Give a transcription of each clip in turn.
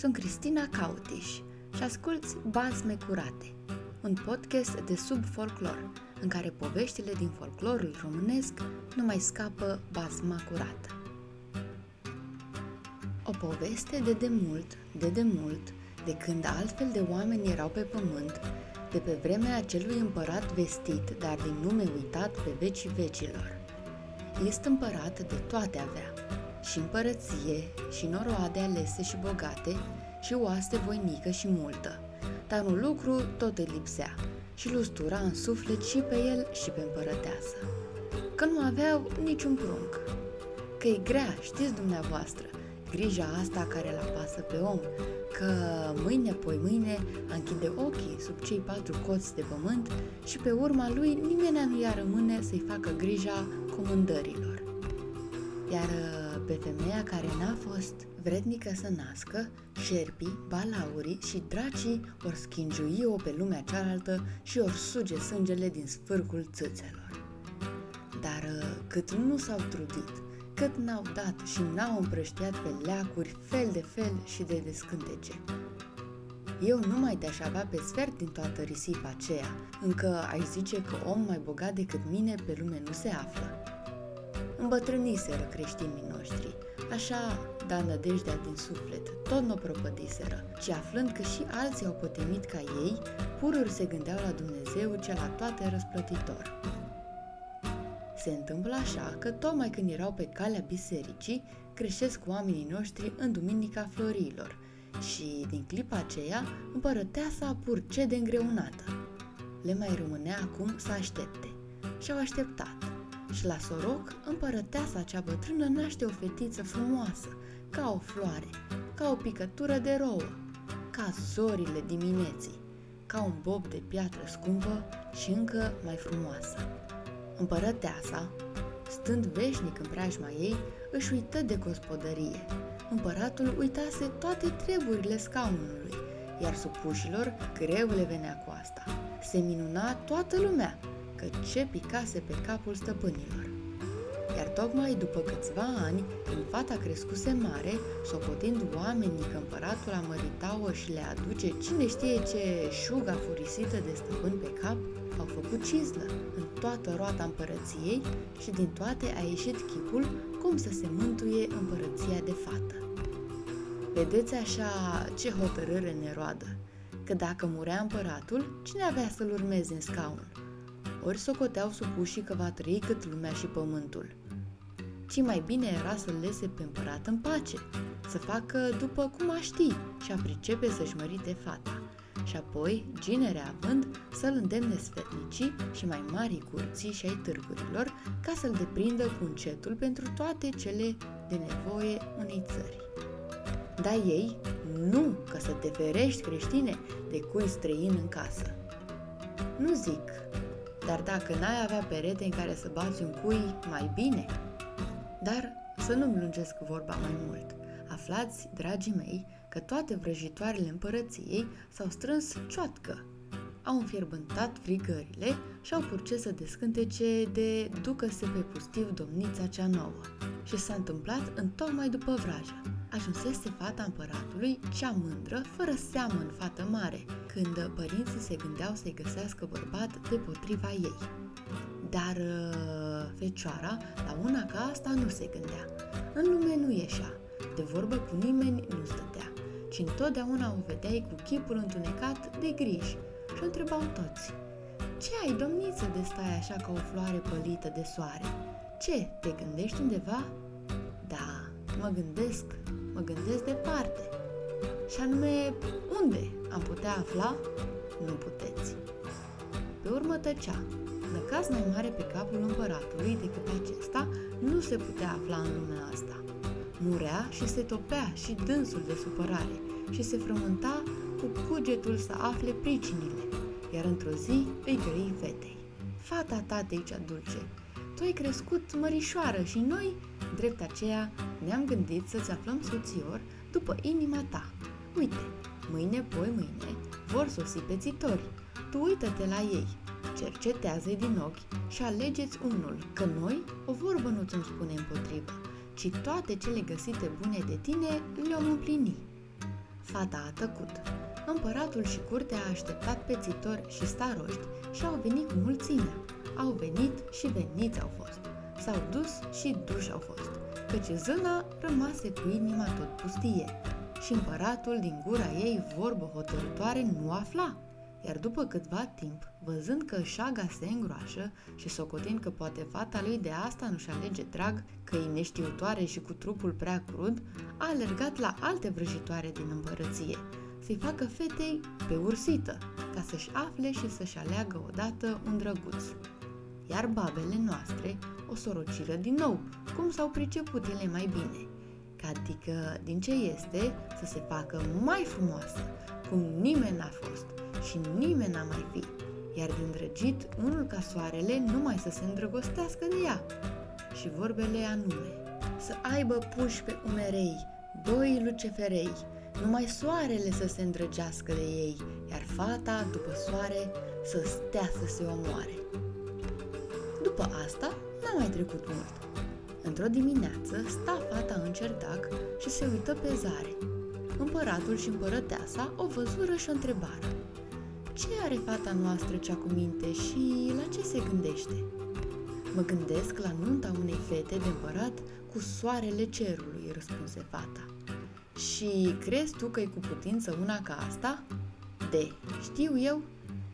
Sunt Cristina Cautiș și asculți Bazme Curate, un podcast de sub folclor, în care poveștile din folclorul românesc nu mai scapă bazma curată. O poveste de demult, de demult, de când altfel de oameni erau pe pământ, de pe vremea acelui împărat vestit, dar din nume uitat pe vecii vecilor. Este împărat de toate avea, și împărăție, și noroade alese și bogate, și oaste voinică și multă. Dar un lucru tot îi lipsea, și lustura în suflet și pe el și pe împărăteasă. Că nu aveau niciun prunc. Că e grea, știți dumneavoastră, grija asta care îl apasă pe om, că mâine, poi mâine, închide ochii sub cei patru coți de pământ și pe urma lui nimeni nu i-a rămâne să-i facă grija comandărilor. Iar uh, pe femeia care n-a fost vrednică să nască, șerpii, balaurii și dracii or schingiui-o pe lumea cealaltă și or suge sângele din sfârcul țâțelor. Dar uh, cât nu s-au trudit, cât n-au dat și n-au împrăștiat pe leacuri fel de fel și de descântece. Eu nu mai te-aș avea pe sfert din toată risipa aceea, încă ai zice că om mai bogat decât mine pe lume nu se află. Îmbătrâniseră creștinii noștri, așa da nădejdea din suflet, tot nu o propădiseră, ci aflând că și alții au potemit ca ei, pururi se gândeau la Dumnezeu cel la toate răsplătitor. Se întâmplă așa că tocmai când erau pe calea bisericii, creșesc oamenii noștri în Duminica Florilor și din clipa aceea împărăteasa purce de îngreunată. Le mai rămânea acum să aștepte. Și-au așteptat. Și la soroc, împărăteasa cea bătrână naște o fetiță frumoasă, ca o floare, ca o picătură de rouă, ca zorile dimineții, ca un bob de piatră scumpă și încă mai frumoasă. Împărăteasa, stând veșnic în preajma ei, își uită de gospodărie. Împăratul uitase toate treburile scaunului, iar supușilor greu le venea cu asta. Se minuna toată lumea, că ce picase pe capul stăpânilor. Iar tocmai după câțiva ani, când fata crescuse mare, socotind oamenii că împăratul a măritat-o și le aduce cine știe ce șuga furisită de stăpân pe cap, au făcut cizlă în toată roata împărăției și din toate a ieșit chipul cum să se mântuie împărăția de fată. Vedeți așa ce hotărâre neroadă, că dacă murea împăratul, cine avea să-l urmeze în scaun? Ori socoteau supușii că va trăi cât lumea și pământul. Ci mai bine era să-l lese pe împărat în pace, să facă după cum a ști și a pricepe să-și mărite fata, și apoi, ginere având, să-l îndemne sfetnicii și mai mari curții și ai târgurilor ca să-l deprindă cu încetul pentru toate cele de nevoie unei țări. Da ei, nu că să te ferești creștine de cui străin în casă. Nu zic, dar dacă n-ai avea perete în care să bați un cui, mai bine. Dar să nu-mi lungesc vorba mai mult. Aflați, dragii mei, că toate vrăjitoarele împărăției s-au strâns cioatcă. Au înfierbântat frigările și au purce să descântece de ducă-se pe pustiv domnița cea nouă. Și s-a întâmplat în tocmai după vrajă. Ajunsese fata împăratului, cea mândră, fără seamă în fată mare, când părinții se gândeau să-i găsească bărbat de potriva ei. Dar uh, fecioara, la una ca asta nu se gândea. În lume nu ieșea, de vorbă cu nimeni nu stătea, ci întotdeauna o vedeai cu chipul întunecat de griji și o întrebau toți. Ce ai, domniță, de stai așa ca o floare pălită de soare? Ce, te gândești undeva? Da, mă gândesc, mă gândesc departe. Și anume, unde am putea afla? Nu puteți. Pe urmă tăcea. Năcaz mai mare pe capul împăratului decât acesta nu se putea afla în lumea asta. Murea și se topea și dânsul de supărare și se frământa cu cugetul să afle pricinile, iar într-o zi îi grăi fetei. Fata tatei cea dulce, tu ai crescut mărișoară și noi, drept aceea, ne-am gândit să-ți aflăm soțior după inima ta. Uite, mâine, poi mâine, vor sosi pețitori. Tu uită-te la ei, cercetează-i din ochi și alegeți unul, că noi o vorbă nu ți-mi spune împotrivă ci toate cele găsite bune de tine le-om împlini. Fata a tăcut. Împăratul și curtea a așteptat pețitori și staroști și au venit cu mulțime. Au venit și veniți au fost. S-au dus și duși au fost, căci zâna rămase cu inima tot pustie. Și împăratul din gura ei vorbă hotărătoare nu afla. Iar după câtva timp, văzând că șaga se îngroașă și socotind că poate fata lui de asta nu-și alege drag, că e neștiutoare și cu trupul prea crud, a alergat la alte vrăjitoare din împărăție, să-i facă fetei pe ursită, ca să-și afle și să-și aleagă odată un drăguț. Iar babele noastre o sorociră din nou, cum s-au priceput ele mai bine, adică din ce este să se facă mai frumoasă, cum nimeni n-a fost și nimeni n-a mai fi, iar din drăgit unul ca soarele numai să se îndrăgostească de ea. Și vorbele anume, să aibă puși pe umerei, doi luceferei, numai soarele să se îndrăgească de ei, iar fata, după soare, să stea să se omoare. După asta, n-a mai trecut mult. Într-o dimineață, sta fata în cerdac și se uită pe zare. Împăratul și împărăteasa o văzură și o întrebară. Ce are fata noastră cea cu minte și la ce se gândește? Mă gândesc la nunta unei fete de împărat cu soarele cerului, răspunse fata. Și crezi tu că e cu putință una ca asta? De, știu eu,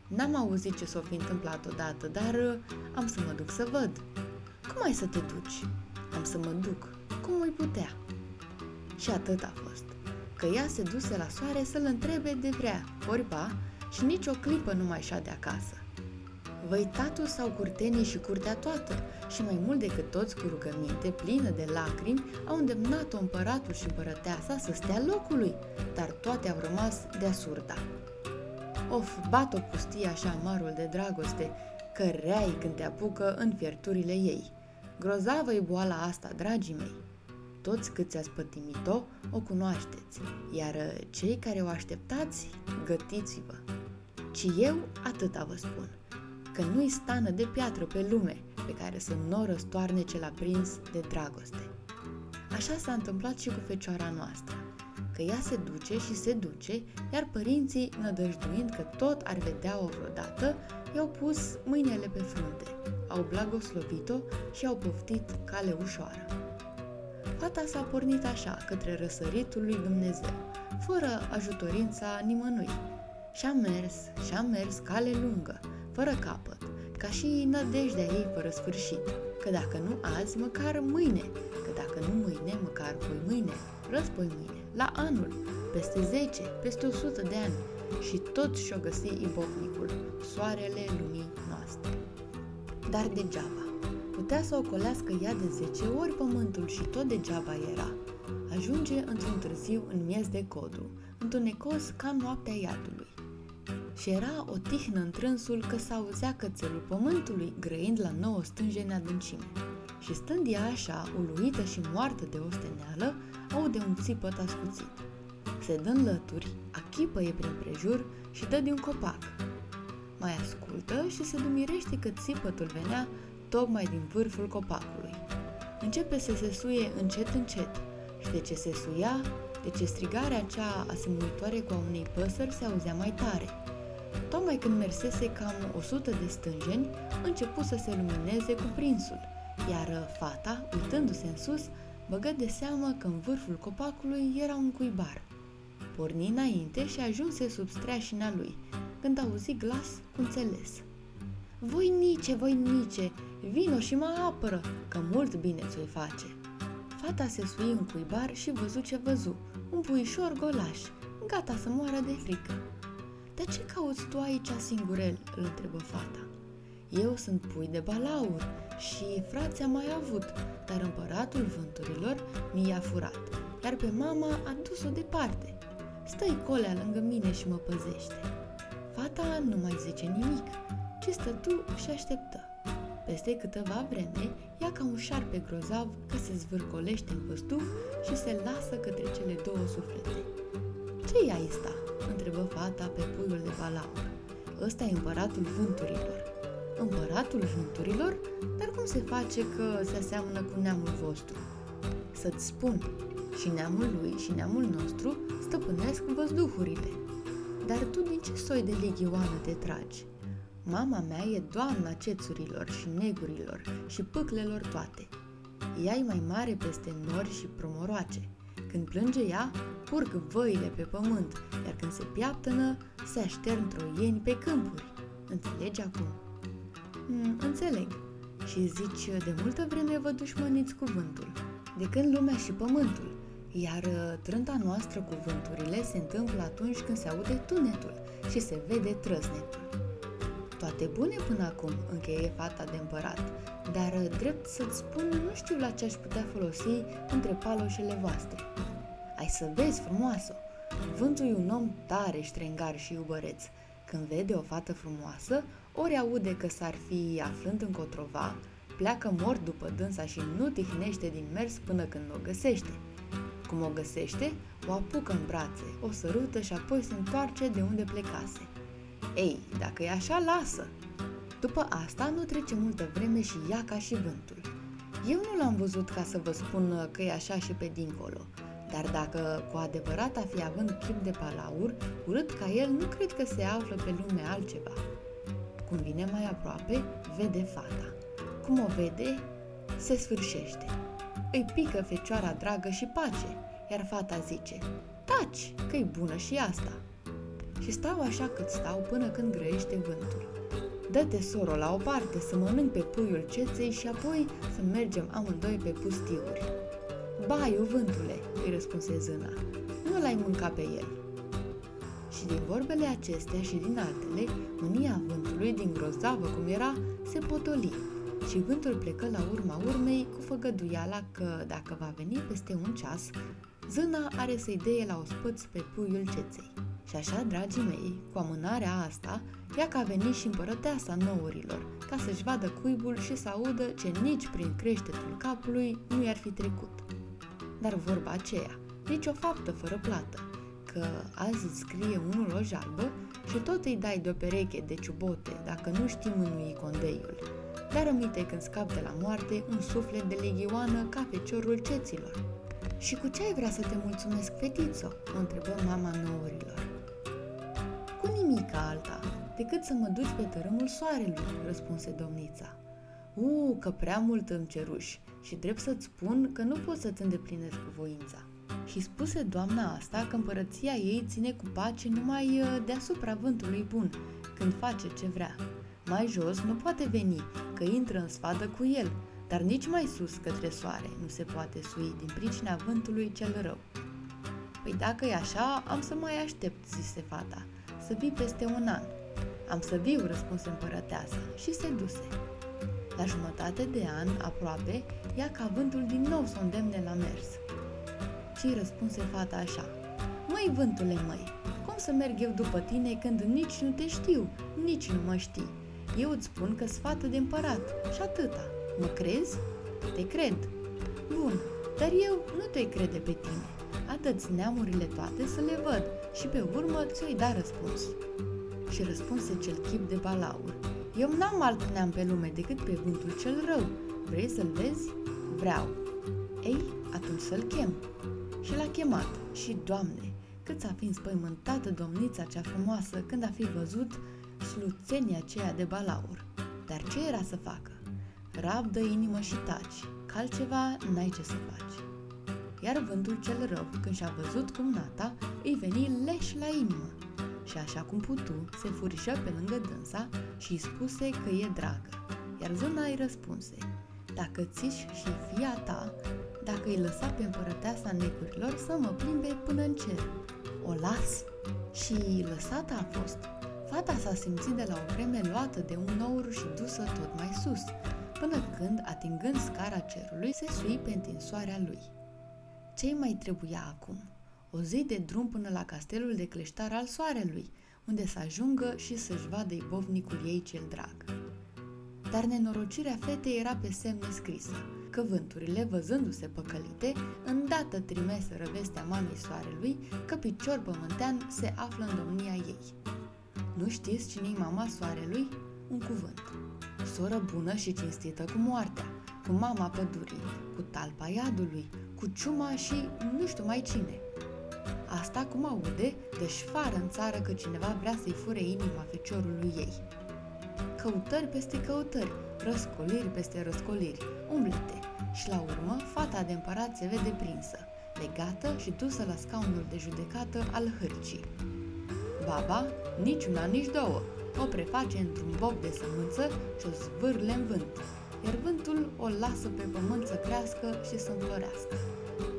N-am auzit ce s-o fi întâmplat odată, dar uh, am să mă duc să văd. Cum ai să te duci? Am să mă duc. Cum îi putea? Și atât a fost. Că ea se duse la soare să-l întrebe de vrea, vorba, și nici o clipă nu mai șa de acasă. Văitatul sau curtenii și curtea toată și mai mult decât toți cu rugăminte plină de lacrimi au îndemnat-o împăratul și împărăteasa să stea locului, dar toate au rămas de asurda. Of, bat-o pustie așa amarul de dragoste, că reai când te apucă în fierturile ei. grozavă e boala asta, dragii mei. Toți câți ați pătimit-o, o cunoașteți, iar cei care o așteptați, gătiți-vă. Ci eu atâta vă spun, că nu-i stană de piatră pe lume pe care să nu o răstoarne ce l-a prins de dragoste. Așa s-a întâmplat și cu fecioara noastră că ea se duce și se duce, iar părinții, nădăjduind că tot ar vedea-o vreodată, i-au pus mâinile pe frunte, au blagoslovit-o și au poftit cale ușoară. Fata s-a pornit așa, către răsăritul lui Dumnezeu, fără ajutorința nimănui. Și-a mers, și-a mers cale lungă, fără capăt, ca și nădejdea ei fără sfârșit, că dacă nu azi, măcar mâine, că dacă nu mâine, măcar poi mâine, răspoi mâine la anul, peste 10, peste 100 de ani și tot și-o găsi ibovnicul, soarele lumii noastre. Dar degeaba. Putea să ocolească ea de 10 ori pământul și tot degeaba era. Ajunge într-un târziu în miez de codru, întunecos ca noaptea iadului. Și era o tihnă în trânsul că s-auzea cățelul pământului grăind la nouă stânjeni adâncime. Și stând ea așa, uluită și moartă de osteneală, aude un țipăt ascuțit. Se dă în lături, achipăie prin prejur și dă de un copac. Mai ascultă și se dumirește că țipătul venea tocmai din vârful copacului. Începe să se suie încet încet și de ce se suia, de ce strigarea cea asemănătoare cu a unei păsări se auzea mai tare. Tocmai când mersese cam o sută de stânjeni, începu să se lumineze cu prinsul, iar fata, uitându-se în sus, băgă de seamă că în vârful copacului era un cuibar. Porni înainte și ajunse sub streașina lui, când auzi glas cu înțeles. Voinice, voinice, vino și mă apără, că mult bine ți-o face. Fata se sui în cuibar și văzu ce văzu, un puișor golaș, gata să moară de frică. De ce cauți tu aici singurel?" îl întrebă fata. Eu sunt pui de balaur și frații am mai avut, dar împăratul vânturilor mi i-a furat, iar pe mama a dus-o departe. Stă-i colea lângă mine și mă păzește. Fata nu mai zice nimic, ci stătu și așteptă. Peste câteva vreme, ia ca un șarpe grozav că se zvârcolește în păstuf și se lasă către cele două suflete. Ce i sta? întrebă fata pe puiul de balaur. Ăsta e împăratul vânturilor împăratul vânturilor, dar cum se face că se aseamănă cu neamul vostru? Să-ți spun, și neamul lui și neamul nostru stăpânesc văzduhurile. Dar tu din ce soi de legioană te tragi? Mama mea e doamna cețurilor și negurilor și pâclelor toate. Ea e mai mare peste nori și promoroace. Când plânge ea, purg văile pe pământ, iar când se piaptănă, se aștern troieni pe câmpuri. Înțelegi acum? Mm, înțeleg. Și zici, de multă vreme vă dușmăniți cuvântul. De când lumea și pământul. Iar uh, trânta noastră cuvânturile se întâmplă atunci când se aude tunetul și se vede trăsnetul. Toate bune până acum, încheie fata de împărat, dar uh, drept să-ți spun, nu știu la ce aș putea folosi între paloșele voastre. Ai să vezi, frumoasă! Vântul e un om tare, ștrengar și iubăreț. Când vede o fată frumoasă, ori aude că s-ar fi aflând în cotrova, pleacă mort după dânsa și nu tihnește din mers până când o găsește. Cum o găsește, o apucă în brațe, o sărută și apoi se întoarce de unde plecase. Ei, dacă e așa, lasă! După asta nu trece multă vreme și ia ca și vântul. Eu nu l-am văzut ca să vă spun că e așa și pe dincolo, dar dacă cu adevărat a fi având chip de palaur, urât ca el, nu cred că se află pe lume altceva. Cum vine mai aproape, vede fata. Cum o vede, se sfârșește. Îi pică fecioara dragă și pace, iar fata zice, taci, că-i bună și asta. Și stau așa cât stau până când grăiește vântul. Dă-te, soro, la o parte să mănânc pe puiul ceței și apoi să mergem amândoi pe pustiuri. Baiu, vântule, îi răspunse zâna, nu l-ai mâncat pe el. Și din vorbele acestea și din altele, mânia vântului, din grozavă cum era, se potoli și vântul plecă la urma urmei cu făgăduiala că, dacă va veni peste un ceas, zâna are să-i deie la ospăț pe puiul ceței. Și așa, dragii mei, cu amânarea asta, ea că a venit și împărăteasa nourilor, ca să-și vadă cuibul și să audă ce nici prin creștetul capului nu i-ar fi trecut. Dar vorba aceea, nici o faptă fără plată, că azi îți scrie unul o jalbă și tot îi dai de o pereche de ciubote dacă nu știi mânui condeiul. Dar rămite când scap de la moarte un suflet de legioană ca feciorul ceților. Și cu ce ai vrea să te mulțumesc, fetițo?" o întrebă mama nourilor. Cu nimica alta, decât să mă duci pe tărâmul soarelui, răspunse domnița. U, că prea mult îmi ceruși și drept să-ți spun că nu pot să-ți îndeplinesc voința. Și spuse doamna asta că împărăția ei ține cu pace numai uh, deasupra vântului bun, când face ce vrea. Mai jos nu poate veni, că intră în sfadă cu el, dar nici mai sus către soare nu se poate sui din pricina vântului cel rău. Păi dacă e așa, am să mai aștept, zise fata, să vii peste un an. Am să viu, răspunse împărăteasa și se duse. La jumătate de an, aproape, ia ca vântul din nou să îndemne la mers. Și răspunse fata așa, Măi, vântule, măi, cum să merg eu după tine când nici nu te știu, nici nu mă știi? Eu îți spun că sfată de împărat și atâta. Mă crezi? Te cred. Bun, dar eu nu te crede pe tine. Atâți neamurile toate să le văd și pe urmă ți-o da răspuns. Și răspunse cel chip de balaur. Eu n-am alt neam pe lume decât pe vântul cel rău. Vrei să-l vezi? Vreau. Ei, atunci să-l chem. Și l-a chemat. Și, Doamne, cât s-a fi înspăimântată domnița cea frumoasă când a fi văzut sluțenia aceea de balaur. Dar ce era să facă? Rabdă inimă și taci, că altceva n-ai ce să faci. Iar vântul cel rău, când și-a văzut cum nata, îi veni leș la inimă. Și așa cum putu, se furișă pe lângă dânsa și îi spuse că e dragă. Iar zâna îi răspunse, dacă țiși și fia ta, dacă îi lăsa pe împărăteasa necurilor să mă plimbe până în cer. O las? Și lăsată a fost, Fata s-a simțit de la o vreme luată de un nour și dusă tot mai sus, până când, atingând scara cerului, se sui pe întinsoarea lui. Ce mai trebuia acum? O zi de drum până la castelul de cleștar al soarelui, unde să ajungă și să-și vadă ibovnicul ei cel drag. Dar nenorocirea fetei era pe semne scrisă, că vânturile, văzându-se păcălite, îndată trimeseră vestea mamei soarelui că picior pământean se află în domnia ei. Nu știți cine-i mama soarelui? Un cuvânt. soră bună și cinstită cu moartea, cu mama pădurii, cu talpa iadului, cu ciuma și nu știu mai cine. Asta cum aude, deci șfară în țară că cineva vrea să-i fure inima feciorului ei. Căutări peste căutări, răscoliri peste răscoliri, umblete și la urmă fata de împărat se vede prinsă, legată și dusă la scaunul de judecată al hârcii. Baba, nici una, nici două, o preface într-un bob de sămânță și o zvârle în vânt, iar vântul o lasă pe pământ să crească și să înflorească.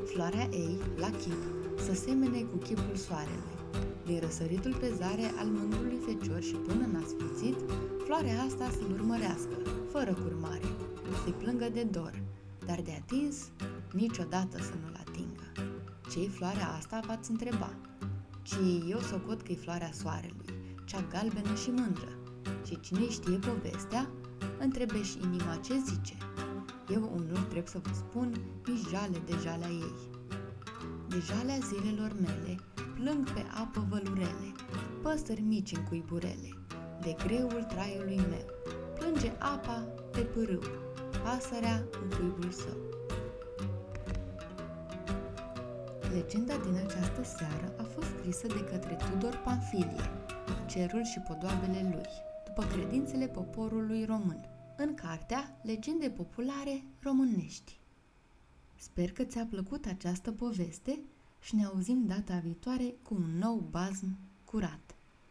Floarea ei, la chip, să semene cu chipul soarelui. Din răsăritul pe zare al mândrului fecior și până în asfințit, floarea asta să-l urmărească, fără curmare, să-i plângă de dor, dar de atins niciodată să nu-l atingă. Ce-i floarea asta, v-ați întreba? Ci eu socot că-i floarea soarelui, cea galbenă și mândră. Și cine știe povestea, întrebe și inima ce zice. Eu unul trebuie să vă spun nici jale de jalea ei. De jalea zilelor mele, plâng pe apă vălurele, păsări mici în cuiburele, de greul traiului meu. Plânge apa pe pârâu, pasărea în cuibul său. Legenda din această seară a fost scrisă de către Tudor Panfilie, Cerul și podoabele lui, după credințele poporului român, în cartea Legende populare românești. Sper că ți-a plăcut această poveste și ne auzim data viitoare cu un nou bazm curat.